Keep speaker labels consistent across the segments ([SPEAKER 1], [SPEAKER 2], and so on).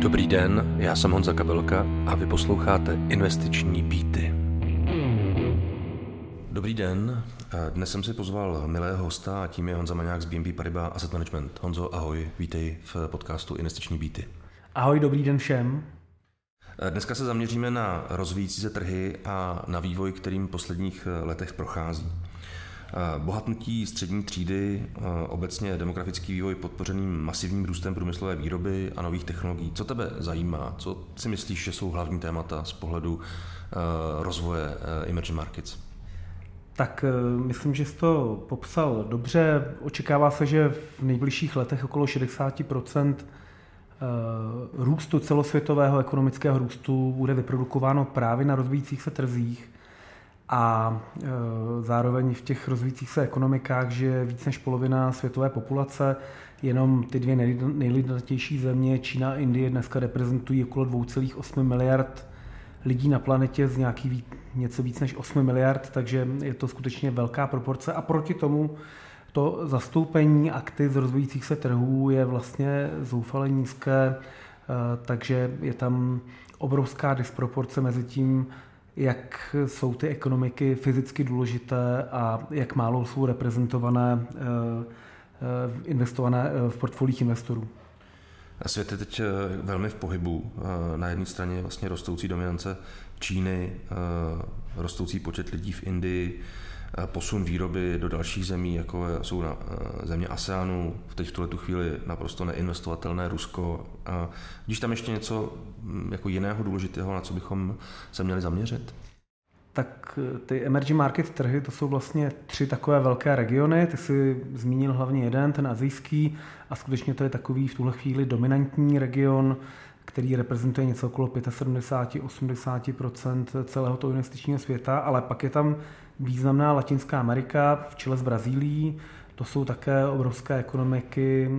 [SPEAKER 1] Dobrý den, já jsem Honza Kabelka a vy posloucháte Investiční býty. Dobrý den, dnes jsem si pozval milého hosta a tím je Honza Maňák z BNB Paribas Asset Management. Honzo, ahoj, vítej v podcastu Investiční býty.
[SPEAKER 2] Ahoj, dobrý den všem.
[SPEAKER 1] Dneska se zaměříme na rozvíjící se trhy a na vývoj, kterým v posledních letech prochází. Bohatnutí střední třídy, obecně demografický vývoj podpořeným masivním růstem průmyslové výroby a nových technologií. Co tebe zajímá? Co si myslíš, že jsou hlavní témata z pohledu rozvoje emerging markets?
[SPEAKER 2] Tak myslím, že jsi to popsal dobře. Očekává se, že v nejbližších letech okolo 60% růstu celosvětového ekonomického růstu bude vyprodukováno právě na rozvíjících se trzích a e, zároveň v těch rozvíjících se ekonomikách že víc než polovina světové populace. Jenom ty dvě nejlidnatější země, Čína a Indie, dneska reprezentují okolo 2,8 miliard lidí na planetě z nějaký něco víc než 8 miliard, takže je to skutečně velká proporce. A proti tomu to zastoupení aktiv z rozvíjících se trhů je vlastně zoufale nízké, e, takže je tam obrovská disproporce mezi tím, jak jsou ty ekonomiky fyzicky důležité a jak málo jsou reprezentované, eh, eh, investované eh, v portfolích investorů.
[SPEAKER 1] Svět je teď velmi v pohybu. Na jedné straně vlastně rostoucí dominance Číny, rostoucí počet lidí v Indii, posun výroby do dalších zemí, jako jsou na země ASEANu, teď v tuhle chvíli naprosto neinvestovatelné Rusko. Když tam ještě něco mm, jako jiného důležitého, na co bychom se měli zaměřit?
[SPEAKER 2] Tak eh, ty emerging market trhy, to jsou vlastně tři takové velké regiony. Ty si zmínil hlavně jeden, ten azijský, a skutečně to je takový v tuhle chvíli dominantní region, který reprezentuje něco okolo 75-80% celého toho investičního světa, ale pak je tam významná Latinská Amerika v čele s Brazílií. To jsou také obrovské ekonomiky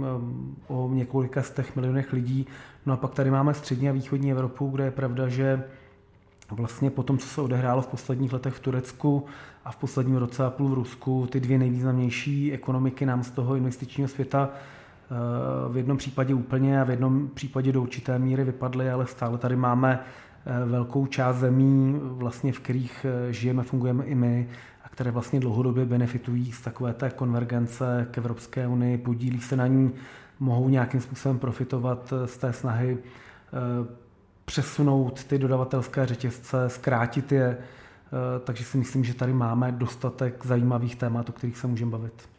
[SPEAKER 2] o několika z těch milionech lidí. No a pak tady máme střední a východní Evropu, kde je pravda, že vlastně po tom, co se odehrálo v posledních letech v Turecku a v posledním roce a půl v Rusku, ty dvě nejvýznamnější ekonomiky nám z toho investičního světa eh, v jednom případě úplně a v jednom případě do určité míry vypadly, ale stále tady máme eh, velkou část zemí, vlastně v kterých eh, žijeme, fungujeme i my a které vlastně dlouhodobě benefitují z takové té konvergence k Evropské unii, podílí se na ní, mohou nějakým způsobem profitovat z té snahy přesunout ty dodavatelské řetězce, zkrátit je, eh, takže si myslím, že tady máme dostatek zajímavých témat, o kterých se můžeme bavit.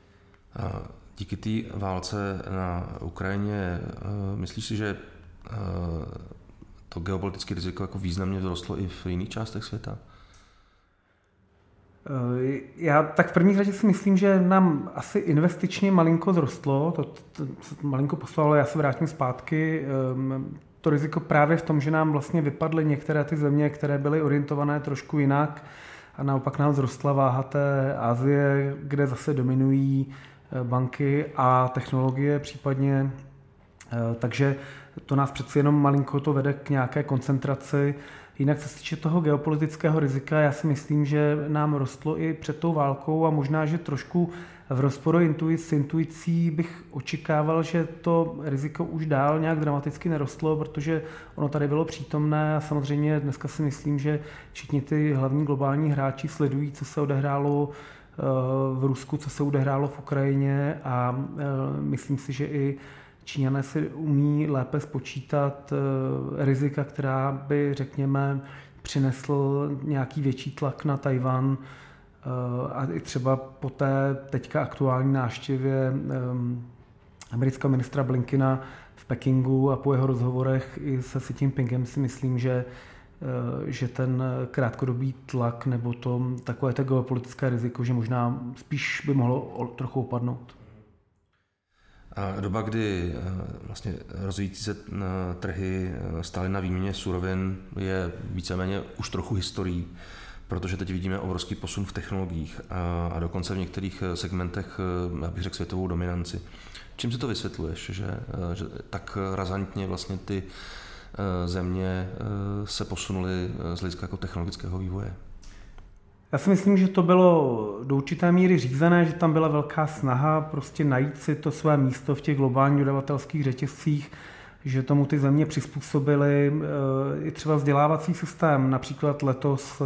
[SPEAKER 1] Díky té válce na Ukrajině, eh, myslíš si, že eh, to geopolitické riziko jako významně vzrostlo i v jiných částech světa?
[SPEAKER 2] Já tak v první řadě si myslím, že nám asi investičně malinko zrostlo, to, to, to malinko poslalo, já se vrátím zpátky. Ehm, to riziko právě v tom, že nám vlastně vypadly některé ty země, které byly orientované trošku jinak a naopak nám zrostla váha té Asie, kde zase dominují eh, banky a technologie případně. Eh, takže to nás přeci jenom malinko to vede k nějaké koncentraci. Jinak se týče toho geopolitického rizika, já si myslím, že nám rostlo i před tou válkou a možná, že trošku v rozporu s intuicí bych očekával, že to riziko už dál nějak dramaticky nerostlo, protože ono tady bylo přítomné a samozřejmě dneska si myslím, že všichni ty hlavní globální hráči sledují, co se odehrálo eh, v Rusku, co se odehrálo v Ukrajině a eh, myslím si, že i Číňané si umí lépe spočítat eh, rizika, která by, řekněme, přinesl nějaký větší tlak na Tajvan, Eh, a i třeba po té teďka aktuální náštěvě amerického ministra Blinkina v Pekingu a po jeho rozhovorech i se Xi Jinpingem si myslím, že eh, že ten krátkodobý tlak nebo to takové to geopolitické riziko, že možná spíš by mohlo trochu opadnout.
[SPEAKER 1] A doba, kdy eh, vlastně rozvíjící se trhy stály na výměně surovin, je víceméně už trochu historií protože teď vidíme obrovský posun v technologiích a, a dokonce v některých eh, segmentech, eh, já bych řekl, světovou dominanci. Čím si to vysvětluješ, že, eh, že tak razantně vlastně ty země se posunuly z hlediska jako technologického vývoje?
[SPEAKER 2] Já si myslím, že to bylo do určité míry řízené, že tam byla velká snaha prostě najít si to své místo v těch globálních dodavatelských řetězcích. že tomu ty země přizpůsobily i třeba vzdělávací systém. Například letos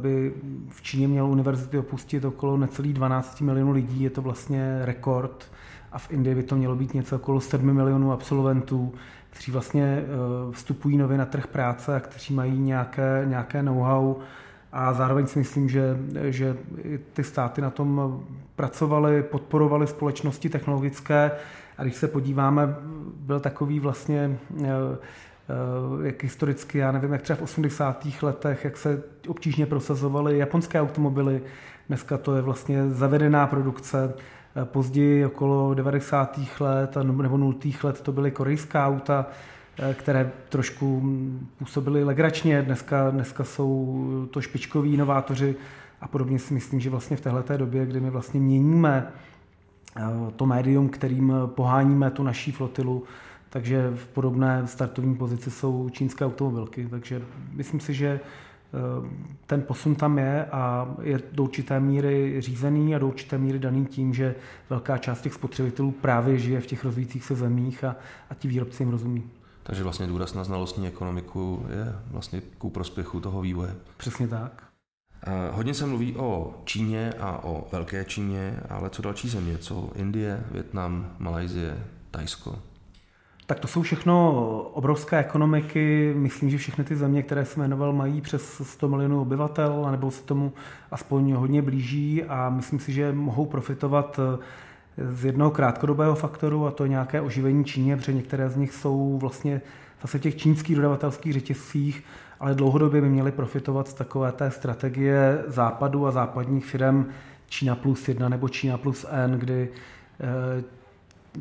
[SPEAKER 2] by v Číně mělo univerzity opustit okolo necelých 12 milionů lidí, je to vlastně rekord a v Indii by to mělo být něco okolo 7 milionů absolventů, kteří vlastně eh, vstupují nově na trh práce a kteří mají nějaké, nějaké know-how. A zároveň si myslím, že, že ty státy na tom pracovaly, podporovaly společnosti technologické. A když se podíváme, byl takový vlastně eh, eh, jak historicky, já nevím, jak třeba v 80. letech, jak se obtížně prosazovaly japonské automobily, dneska to je vlastně zavedená produkce, Později okolo 90. let nebo 0. let to byly korejská auta, eh, které trošku působily legračně. Dneska, dneska jsou to špičkoví inovátoři a podobně si myslím, že vlastně v této době, kdy my vlastně měníme eh, to médium, kterým poháníme tu naší flotilu, takže v podobné startovní pozici jsou čínské automobilky. Takže myslím si, že ten posun tam je a je do určité míry řízený a do určité míry daný tím, že velká část těch spotřebitelů právě žije v těch rozvíjících se zemích a, a ti výrobci jim rozumí.
[SPEAKER 1] Takže vlastně důraz na znalostní ekonomiku je vlastně ku prospěchu toho vývoje.
[SPEAKER 2] Přesně tak.
[SPEAKER 1] Eh, hodně se mluví o Číně a o Velké Číně, ale co další země? Co Indie, Větnam, Malajzie, Tajsko?
[SPEAKER 2] Tak to jsou všechno obrovské ekonomiky. Myslím, že všechny ty země, které jsem jmenoval, mají přes 100 milionů obyvatel, nebo se tomu aspoň hodně blíží a myslím si, že mohou profitovat eh, z jednoho krátkodobého faktoru a to je nějaké oživení Číně, protože některé z nich jsou vlastně zase v těch čínských dodavatelských řetězcích, ale dlouhodobě by měly profitovat z takové té strategie západu a západních firm Čína plus jedna nebo Čína plus N, kdy eh,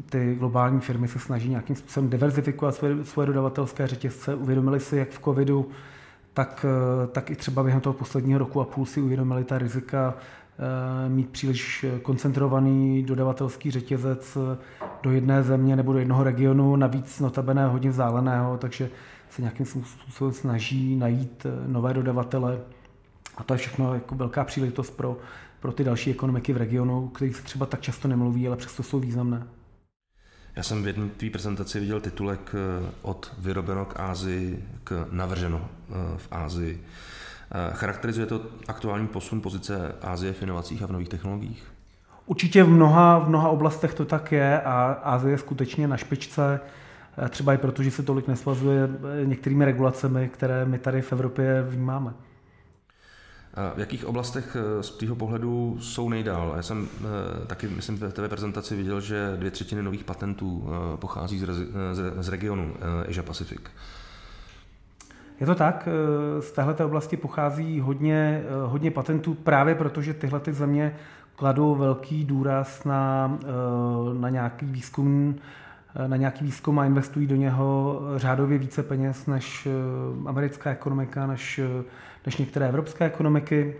[SPEAKER 2] ty globální firmy se snaží nějakým způsobem diverzifikovat svoje, svoje dodavatelské řetězce. Uvědomili si, jak v covidu, tak, eh, tak i třeba během toho posledního roku a půl si uvědomili ta rizika eh, mít příliš koncentrovaný dodavatelský řetězec eh, do jedné země nebo do jednoho regionu, navíc notabene hodně vzdáleného, takže se nějakým způsobem snaží najít nové dodavatele. A to je všechno jako velká příležitost pro, pro ty další ekonomiky v regionu, kterých se třeba tak často nemluví, ale přesto jsou významné.
[SPEAKER 1] Já jsem v jedné tvý prezentaci viděl titulek eh, od vyrobeno k Ázii k navrženo eh, v Ázii. Eh, charakterizuje to aktuální posun pozice Ázie v inovacích a v nových technologiích?
[SPEAKER 2] Určitě v mnoha, v mnoha oblastech to tak je a Ázie je skutečně na špičce, třeba i proto, že se tolik nesvazuje některými regulacemi, které my tady v Evropě vnímáme.
[SPEAKER 1] V jakých oblastech eh, z tvého pohledu jsou nejdál? Já jsem eh, taky, myslím, v té prezentaci viděl, že dvě třetiny nových patentů eh, pochází z, z, z regionu Asia Pacific.
[SPEAKER 2] Je to tak, z této oblasti pochází hodně, hodně patentů právě proto, že tyhle ty země kladou velký důraz na, na nějaký výzkum na nějaký výzkum a investují do něho řádově více peněz než americká ekonomika, než než některé evropské ekonomiky.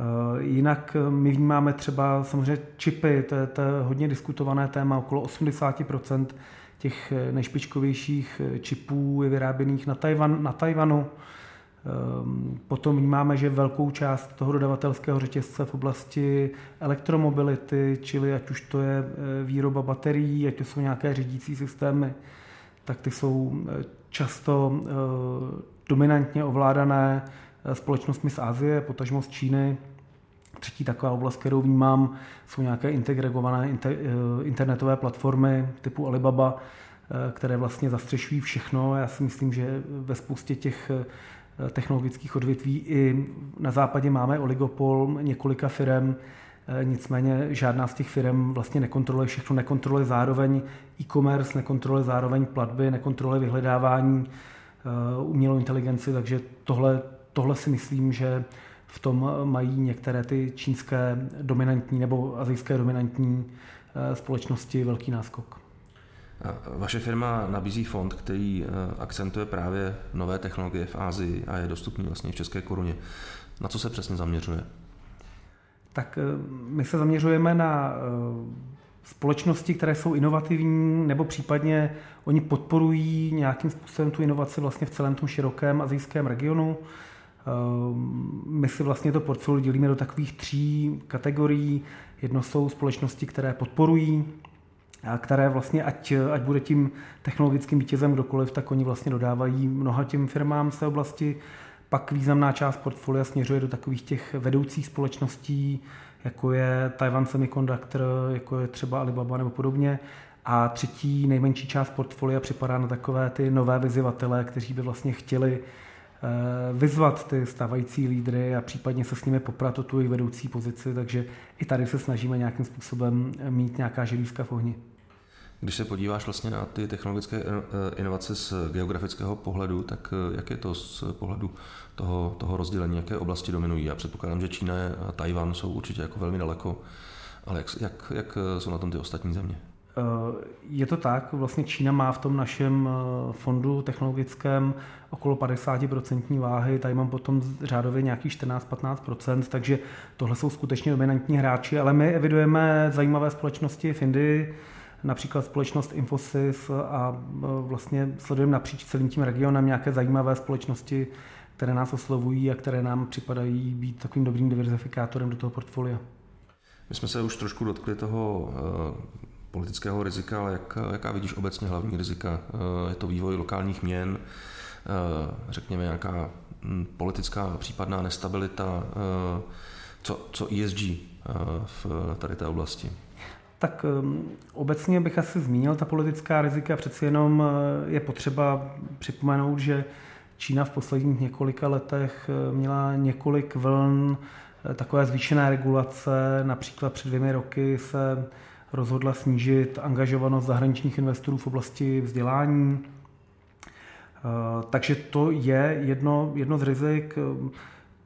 [SPEAKER 2] Eh, jinak eh, my vnímáme třeba samozřejmě čipy, to je, to je hodně diskutované téma, okolo 80% těch eh, nejšpičkovějších čipů je vyráběných na, Tajvan, na Tajvanu. Potom vnímáme, že velkou část toho dodavatelského řetězce v oblasti elektromobility, čili ať už to je výroba baterií, ať to jsou nějaké řídící systémy, tak ty jsou často dominantně ovládané eh, společnostmi z Asie, potažmo z Číny. Třetí taková oblast, kterou vnímám, jsou nějaké integrované inter, eh, internetové platformy typu Alibaba, eh, které vlastně zastřešují všechno. Já si myslím, že ve spoustě těch technologických odvětví i na západě máme oligopol několika firm, nicméně žádná z těch firm vlastně nekontroluje všechno, nekontroluje zároveň e-commerce, nekontroluje zároveň platby, nekontroluje vyhledávání, Eh, umělou inteligenci, takže tohle, tohle si myslím, že v tom mají některé ty čínské dominantní nebo azijské dominantní eh, společnosti velký náskok.
[SPEAKER 1] Vaše firma nabízí fond, který eh, akcentuje právě nové technologie v Ázii a je dostupný vlastně v české koruně. Na co se přesně zaměřuje?
[SPEAKER 2] Tak my se zaměřujeme na společnosti, které jsou inovativní, nebo případně oni podporují nějakým způsobem tu inovaci vlastně v celém tom širokém azijském regionu. My si vlastně to portfolio dělíme do takových tří kategorií. Jedno jsou společnosti, které podporují které vlastně, ať, ať bude tím technologickým vítězem kdokoliv, tak oni vlastně dodávají mnoha těm firmám z té oblasti. Pak významná část portfolia směřuje do takových těch vedoucích společností, jako je Taiwan Semiconductor, jako je třeba Alibaba nebo podobně. A třetí nejmenší část portfolia připadá na takové ty nové vyzývatele, kteří by vlastně chtěli eh, vyzvat ty stávající lídry a případně se s nimi poprat o tu jejich vedoucí pozici, takže i tady se snažíme nějakým způsobem mít nějaká želízka v ohni.
[SPEAKER 1] Když se podíváš vlastně na ty technologické eh, inovace z geografického pohledu, tak eh, jak je to z pohledu toho, toho rozdělení, jaké oblasti dominují? Já předpokládám, že Čína a Tajvan jsou určitě jako velmi daleko, ale jak, jak, jak jsou na tom ty ostatní země?
[SPEAKER 2] Eh, je to tak, vlastně Čína má v tom našem fondu technologickém okolo 50% váhy, tady mám potom řádově nějakých 14-15%, takže tohle jsou skutečně dominantní hráči, ale my evidujeme zajímavé společnosti v Indii, například společnost Infosys a e, vlastně sledujeme napříč celým tím regionem nějaké zajímavé společnosti, které nás oslovují a které nám připadají být takovým dobrým diverzifikátorem do toho portfolia.
[SPEAKER 1] My jsme se už trošku dotkli toho e, politického rizika, ale jak, jaká vidíš obecně hlavní rizika? E, je to vývoj lokálních měn, řekněme nějaká politická případná nestabilita, co, co ESG v tady té oblasti?
[SPEAKER 2] Tak um, obecně bych asi zmínil ta politická rizika. Přeci jenom je potřeba připomenout, že Čína v posledních několika letech měla několik vln takové zvýšené regulace. Například před dvěmi roky se rozhodla snížit angažovanost zahraničních investorů v oblasti vzdělání. Takže to je jedno, jedno z rizik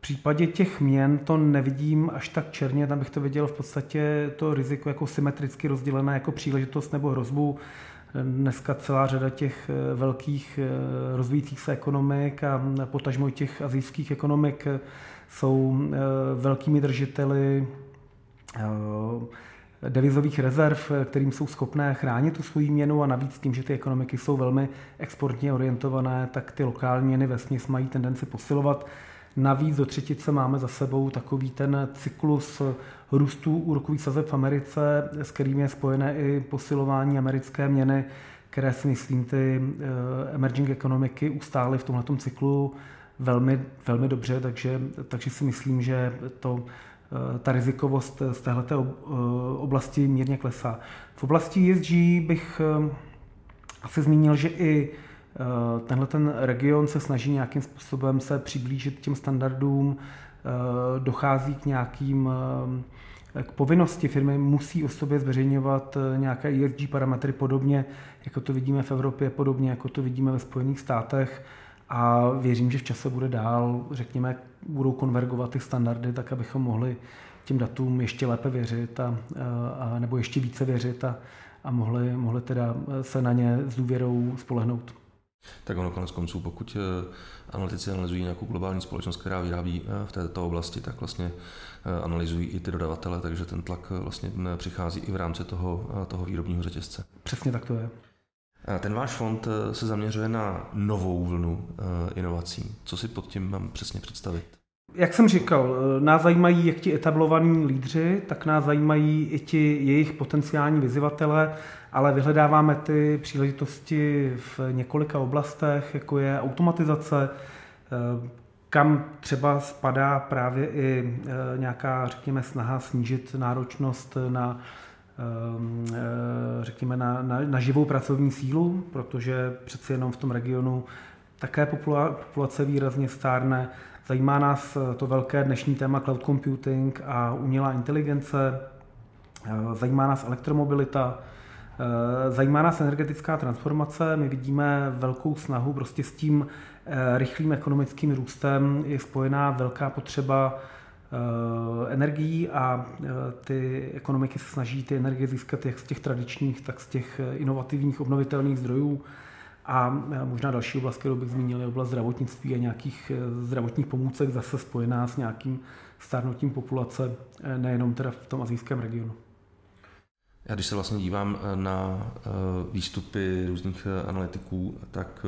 [SPEAKER 2] případě těch měn to nevidím až tak černě, tam bych to viděl v podstatě to riziko jako symetricky rozdělené jako příležitost nebo hrozbu. Dneska celá řada těch eh, velkých eh, rozvíjících se ekonomik a potažmo těch azijských ekonomik eh, jsou velkými držiteli devizových rezerv, kterým jsou schopné chránit tu svoji měnu a navíc tím, že ty ekonomiky jsou velmi exportně orientované, tak ty lokální měny ve mají tendenci posilovat. Navíc do třetice máme za sebou takový ten cyklus růstu úrokových sazeb v Americe, s kterým je spojené i posilování americké měny, které si myslím ty eh, emerging ekonomiky ustály v tomhle cyklu velmi, velmi dobře, takže, takže si myslím, že to, eh, ta rizikovost z této eh, oblasti mírně klesá. V oblasti ESG bych asi zmínil, že i Eh, tenhle ten region se snaží nějakým způsobem se přiblížit těm standardům, eh, dochází k nějakým eh, k povinnosti firmy musí o sobě zveřejňovat nějaké ESG parametry podobně, jako to vidíme v Evropě, podobně jako to vidíme ve Spojených státech a věřím, že v čase bude dál, řekněme, budou konvergovat ty standardy, tak abychom mohli těm datům ještě lépe věřit a, a nebo ještě více věřit a, a mohli, mohli teda se na ně s důvěrou spolehnout.
[SPEAKER 1] Tak ono konec konců, pokud eh, analytici analyzují nějakou globální společnost, která vyrábí eh, v této oblasti, tak vlastně eh, analyzují i ty dodavatele, takže ten tlak vlastně přichází i v rámci toho, toho výrobního řetězce.
[SPEAKER 2] Přesně tak to je.
[SPEAKER 1] Ten váš fond se zaměřuje na novou vlnu inovací. Co si pod tím mám přesně představit?
[SPEAKER 2] Jak jsem říkal, nás zajímají jak ti etablovaní lídři, tak nás zajímají i ti jejich potenciální vyzývatele, ale vyhledáváme ty příležitosti v několika oblastech, jako je automatizace, eh, kam třeba spadá právě i eh, nějaká, řekněme, snaha snížit náročnost na eh, řekněme, na, na, na živou pracovní sílu, protože přeci jenom v tom regionu také populace výrazně stárne. Zajímá nás to velké dnešní téma cloud computing a umělá inteligence, zajímá nás elektromobilita, Eh, zajímá nás energetická transformace, my vidíme velkou snahu prostě s tím eh, rychlým ekonomickým růstem. Je spojená velká potřeba eh, energií a ty ekonomiky se snaží ty energie získat jak z těch tradičních, tak z těch inovativních obnovitelných zdrojů. A možná další oblast, kterou bych zmínil, je oblast zdravotnictví a nějakých zdravotních pomůcek zase spojená s nějakým stárnutím populace, nejenom teda v tom azijském regionu.
[SPEAKER 1] Já když se vlastně dívám na výstupy různých analytiků, tak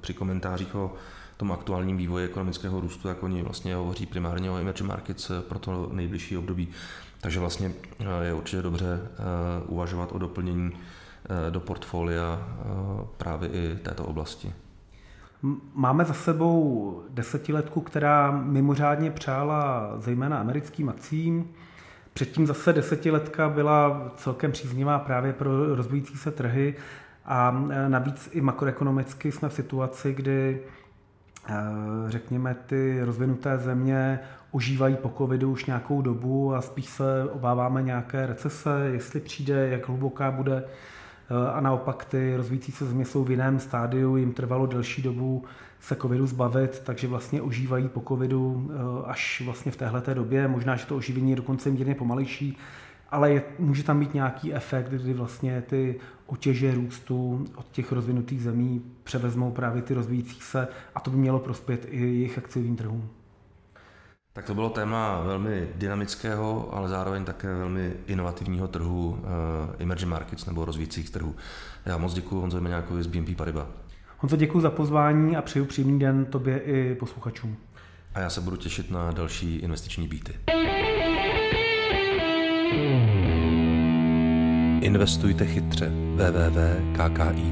[SPEAKER 1] při komentářích o tom aktuálním vývoji ekonomického růstu, jak oni vlastně hovoří primárně o emerging markets pro to nejbližší období. Takže vlastně je určitě dobře uvažovat o doplnění do portfolia právě i této oblasti.
[SPEAKER 2] Máme za sebou desetiletku, která mimořádně přála zejména americkým akcím. Předtím zase desetiletka byla celkem příznivá právě pro rozvíjící se trhy a navíc i makroekonomicky jsme v situaci, kdy eh, řekněme ty rozvinuté země užívají po covidu už nějakou dobu a spíš se obáváme nějaké recese, jestli přijde, jak hluboká bude a naopak ty rozvíjící se země jsou v jiném stádiu, jim trvalo delší dobu se covidu zbavit, takže vlastně ožívají po covidu eh, až vlastně v téhleté době. Možná, že to oživení je dokonce mírně pomalejší, ale je, může tam být nějaký efekt, kdy vlastně ty otěže růstu od těch rozvinutých zemí převezmou právě ty rozvíjící se a to by mělo prospět i jejich akciovým trhům.
[SPEAKER 1] Tak to bylo téma velmi dynamického, ale zároveň také velmi inovativního trhu uh, emerging markets nebo rozvíjících trhů. Já moc děkuji Honzo Meňákovi z BNP Paribas.
[SPEAKER 2] Honzo, děkuji za pozvání a přeju příjemný den tobě i posluchačům.
[SPEAKER 1] A já se budu těšit na další investiční býty. Investujte chytře. www.kkip.cz